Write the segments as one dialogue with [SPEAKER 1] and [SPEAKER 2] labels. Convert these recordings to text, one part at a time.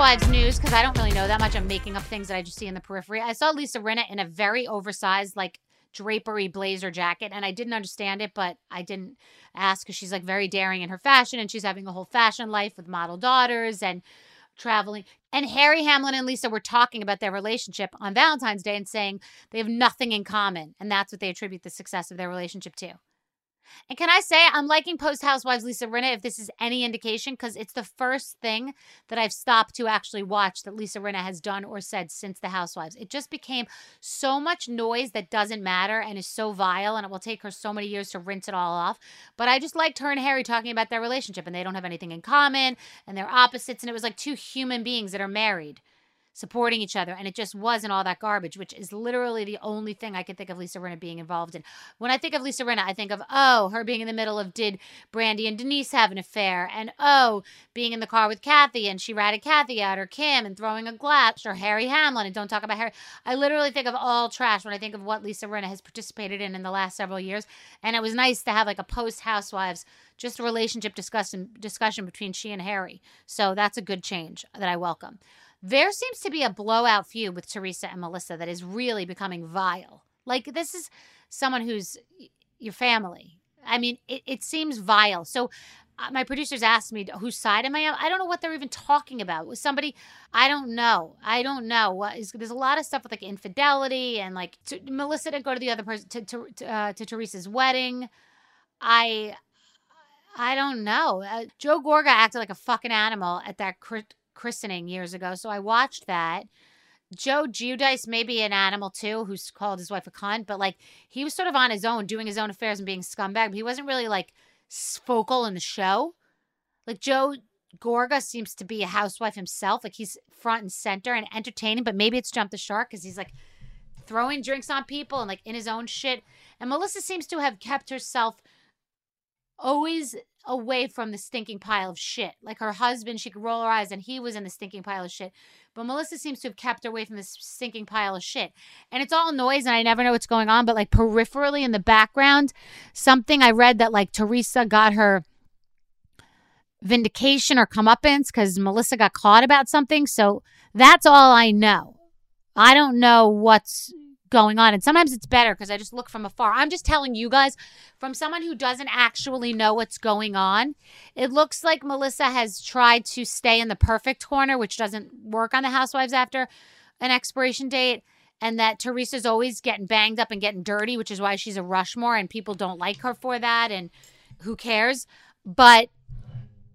[SPEAKER 1] Housewives news because I don't really know that much. I'm making up things that I just see in the periphery. I saw Lisa Rinna in a very oversized, like drapery blazer jacket, and I didn't understand it, but I didn't ask because she's like very daring in her fashion, and she's having a whole fashion life with model daughters and traveling. And Harry Hamlin and Lisa were talking about their relationship on Valentine's Day and saying they have nothing in common, and that's what they attribute the success of their relationship to. And can I say I'm liking Post Housewives Lisa Rinna if this is any indication because it's the first thing that I've stopped to actually watch that Lisa Rinna has done or said since the Housewives. It just became so much noise that doesn't matter and is so vile and it will take her so many years to rinse it all off. But I just liked her and Harry talking about their relationship and they don't have anything in common and they're opposites and it was like two human beings that are married supporting each other. And it just wasn't all that garbage, which is literally the only thing I can think of Lisa Rinna being involved in. When I think of Lisa Rinna, I think of, oh, her being in the middle of did Brandi and Denise have an affair? And oh, being in the car with Kathy and she ratted Kathy out or Kim and throwing a glass or Harry Hamlin and don't talk about Harry. I literally think of all trash when I think of what Lisa Rinna has participated in in the last several years. And it was nice to have like a post Housewives just a relationship discussion discussion between she and Harry. So that's a good change that I welcome. There seems to be a blowout feud with Teresa and Melissa that is really becoming vile. Like, this is someone who's your family. I mean, it, it seems vile. So, uh, my producers asked me whose side am I on. I don't know what they're even talking about. With somebody, I don't know. I don't know. What is, there's a lot of stuff with like infidelity and like to, Melissa didn't go to the other person to to, uh, to Teresa's wedding. I I don't know. Uh, Joe Gorga acted like a fucking animal at that christening years ago. So I watched that. Joe Giudice may be an animal too, who's called his wife a cunt, but like he was sort of on his own, doing his own affairs and being scumbag. But he wasn't really like focal in the show. Like Joe Gorga seems to be a housewife himself. Like he's front and center and entertaining, but maybe it's jumped the shark because he's like throwing drinks on people and like in his own shit. And Melissa seems to have kept herself always away from the stinking pile of shit. Like her husband, she could roll her eyes and he was in the stinking pile of shit. But Melissa seems to have kept her away from this stinking pile of shit. And it's all noise and I never know what's going on. But like peripherally in the background, something I read that like Teresa got her vindication or comeuppance because Melissa got caught about something. So that's all I know. I don't know what's going on. And sometimes it's better because I just look from afar. I'm just telling you guys, from someone who doesn't actually know what's going on, it looks like Melissa has tried to stay in the perfect corner, which doesn't work on the Housewives after an expiration date. And that Teresa's always getting banged up and getting dirty, which is why she's a Rushmore and people don't like her for that. And who cares? But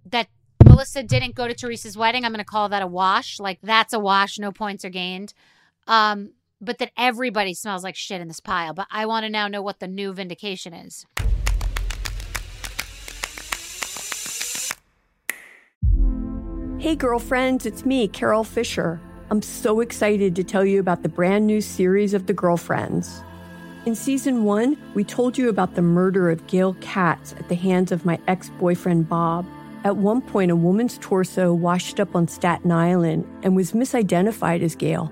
[SPEAKER 1] that Melissa didn't go to Teresa's wedding, I'm going to call that a wash. Like, that's a wash. No points are gained. Um, but that everybody smells like shit in this pile. But I want to now know what the new vindication is.
[SPEAKER 2] Hey, girlfriends, it's me, Carole Fisher. I'm so excited to tell you about the brand new series of The Girlfriends. In season one, we told you about the murder of Gail Katz at the hands of my ex boyfriend, Bob. At one point, a woman's torso washed up on Staten Island and was misidentified as Gail.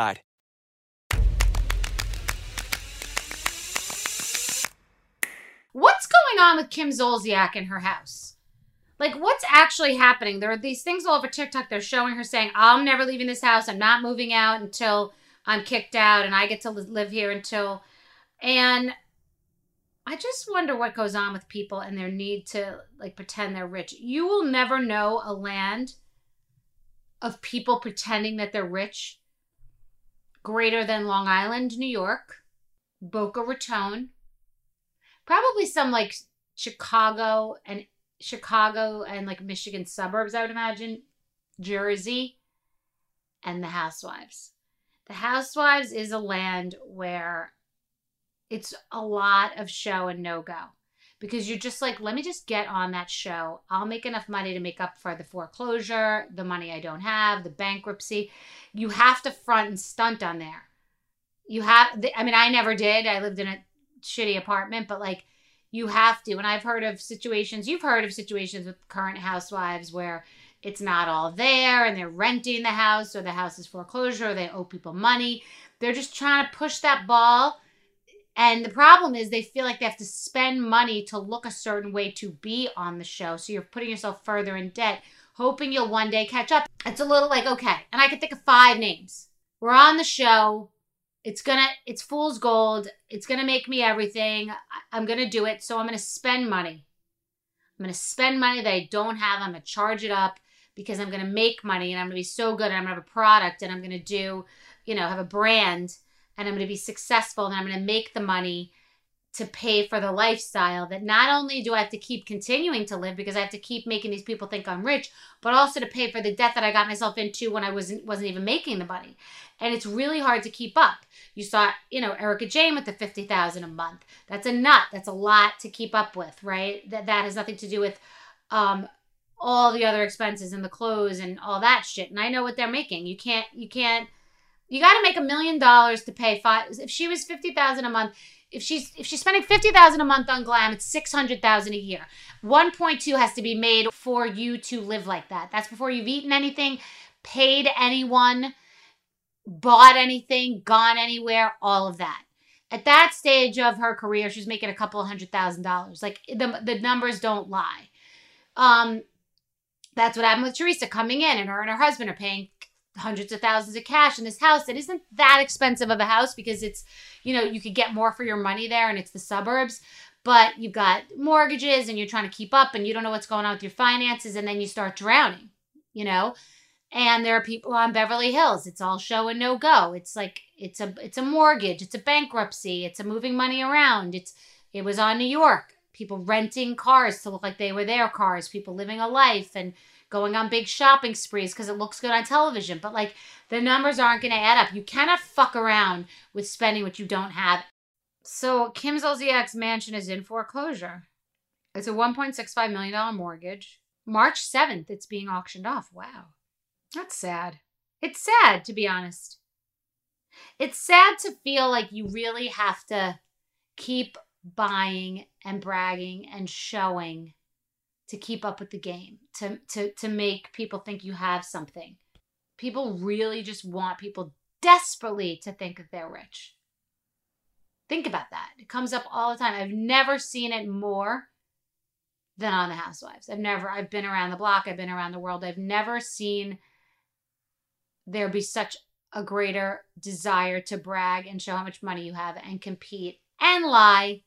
[SPEAKER 1] What's going on with Kim Zolciak in her house? Like, what's actually happening? There are these things all over TikTok. They're showing her saying, I'm never leaving this house. I'm not moving out until I'm kicked out and I get to live here until. And I just wonder what goes on with people and their need to, like, pretend they're rich. You will never know a land of people pretending that they're rich greater than Long Island, New York, Boca Raton, probably some like Chicago and Chicago and like Michigan suburbs, I would imagine, Jersey, and the Housewives. The Housewives is a land where it's a lot of show and no go because you're just like, let me just get on that show. I'll make enough money to make up for the foreclosure, the money I don't have, the bankruptcy. You have to front and stunt on there. You have, I mean, I never did. I lived in a shitty apartment, but like, you have to. And I've heard of situations, you've heard of situations with current housewives where it's not all there and they're renting the house or the house is foreclosure or they owe people money. They're just trying to push that ball and the problem is they feel like they have to spend money to look a certain way to be on the show. So you're putting yourself further in debt, hoping you'll one day catch up. It's a little like, okay, and I can think of five names. We're on the show. It's gonna, it's fool's gold. It's gonna make me everything. I'm gonna do it. So I'm gonna spend money. I'm gonna spend money that I don't have. I'm gonna charge it up because I'm gonna make money and I'm gonna be so good and I'm gonna have a product and I'm gonna do, you know, have a brand and I'm going to be successful and I'm going to make the money to pay for the lifestyle that not only do I have to keep continuing to live because I have to keep making these people think I'm rich, but also to pay for the debt that I got myself into when I wasn't wasn't even making the money. And it's really hard to keep up. You saw, you know, Erika Jayne with the 50,000 a month. That's a nut. That's a lot to keep up with, right? That that has nothing to do with um all the other expenses and the clothes and all that shit. And I know what they're making. You can't you can't you got to make a million dollars to pay five. If she was fifty thousand a month, if she's if she's spending fifty thousand a month on glam, it's six hundred thousand a year. One point two has to be made for you to live like that. That's before you've eaten anything, paid anyone, bought anything, gone anywhere, all of that. At that stage of her career, she's making a couple hundred thousand dollars. Like the the numbers don't lie. Um, that's what happened with Teresa coming in, and her and her husband are paying hundreds of thousands of cash in this house that isn't that expensive of a house because it's, you know, you could get more for your money there and it's the suburbs. But you've got mortgages and you're trying to keep up and you don't know what's going on with your finances and then you start drowning, you know? And there are people on Beverly Hills. It's all show and no go. It's like it's a it's a mortgage, it's a bankruptcy, it's a moving money around. It's it was on New York. People renting cars to look like they were their cars, people living a life and going on big shopping sprees because it looks good on television. But like the numbers aren't going to add up. You cannot fuck around with spending what you don't have. So Kim Zolciak's mansion is in foreclosure. It's a $1.65 million mortgage. March 7th, it's being auctioned off. Wow. That's sad. It's sad, to be honest. It's sad to feel like you really have to keep buying and bragging and showing to keep up with the game, to to to make people think you have something. People really just want people desperately to think that they're rich. Think about that. It comes up all the time. I've never seen it more than on the housewives. I've never I've been around the block, I've been around the world. I've never seen there be such a greater desire to brag and show how much money you have and compete and lie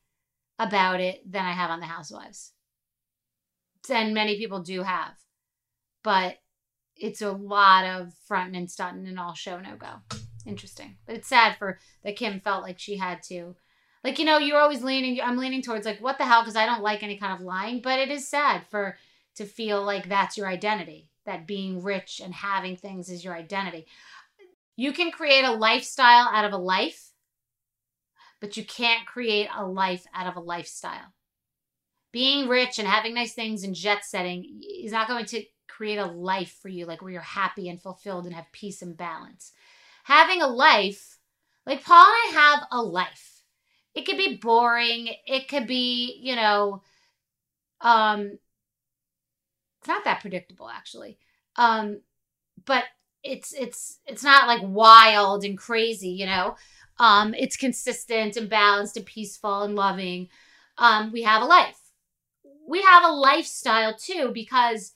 [SPEAKER 1] about it than I have on the housewives and many people do have. But it's a lot of front and stunting and all show no go. Interesting. But it's sad for that Kim felt like she had to. Like, you know, you're always leaning, I'm leaning towards like, what the hell? Because I don't like any kind of lying. But it is sad for to feel like that's your identity, that being rich and having things is your identity. You can create a lifestyle out of a life, but you can't create a life out of a lifestyle being rich and having nice things and jet setting is not going to create a life for you like where you're happy and fulfilled and have peace and balance. Having a life, like Paul and I have a life. It could be boring, it could be, you know, um it's not that predictable actually. Um but it's it's it's not like wild and crazy, you know. Um it's consistent and balanced and peaceful and loving um, we have a life. We have a lifestyle too because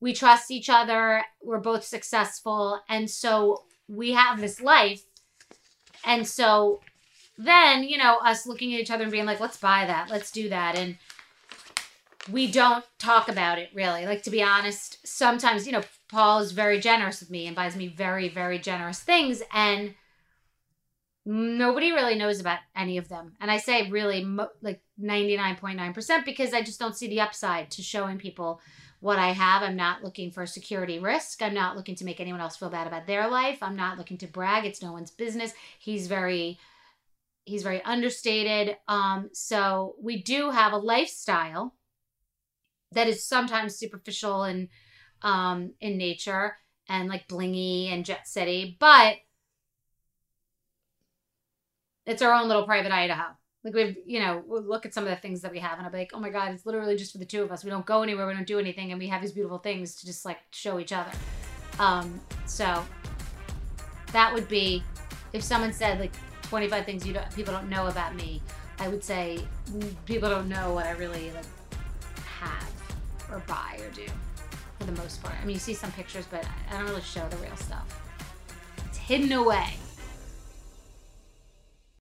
[SPEAKER 1] we trust each other. We're both successful. And so we have this life. And so then, you know, us looking at each other and being like, let's buy that, let's do that. And we don't talk about it really. Like, to be honest, sometimes, you know, Paul is very generous with me and buys me very, very generous things. And nobody really knows about any of them. And I say really like 99.9% because I just don't see the upside to showing people what I have. I'm not looking for a security risk. I'm not looking to make anyone else feel bad about their life. I'm not looking to brag. It's no one's business. He's very he's very understated. Um so we do have a lifestyle that is sometimes superficial and um in nature and like blingy and jet city, but it's our own little private Idaho. Like we've, you know, we'll look at some of the things that we have, and I'll be like, oh my god, it's literally just for the two of us. We don't go anywhere, we don't do anything, and we have these beautiful things to just like show each other. Um, so that would be if someone said like 25 things you don't, people don't know about me. I would say mm, people don't know what I really like have or buy or do for the most part. I mean, you see some pictures, but I don't really show the real stuff. It's hidden away.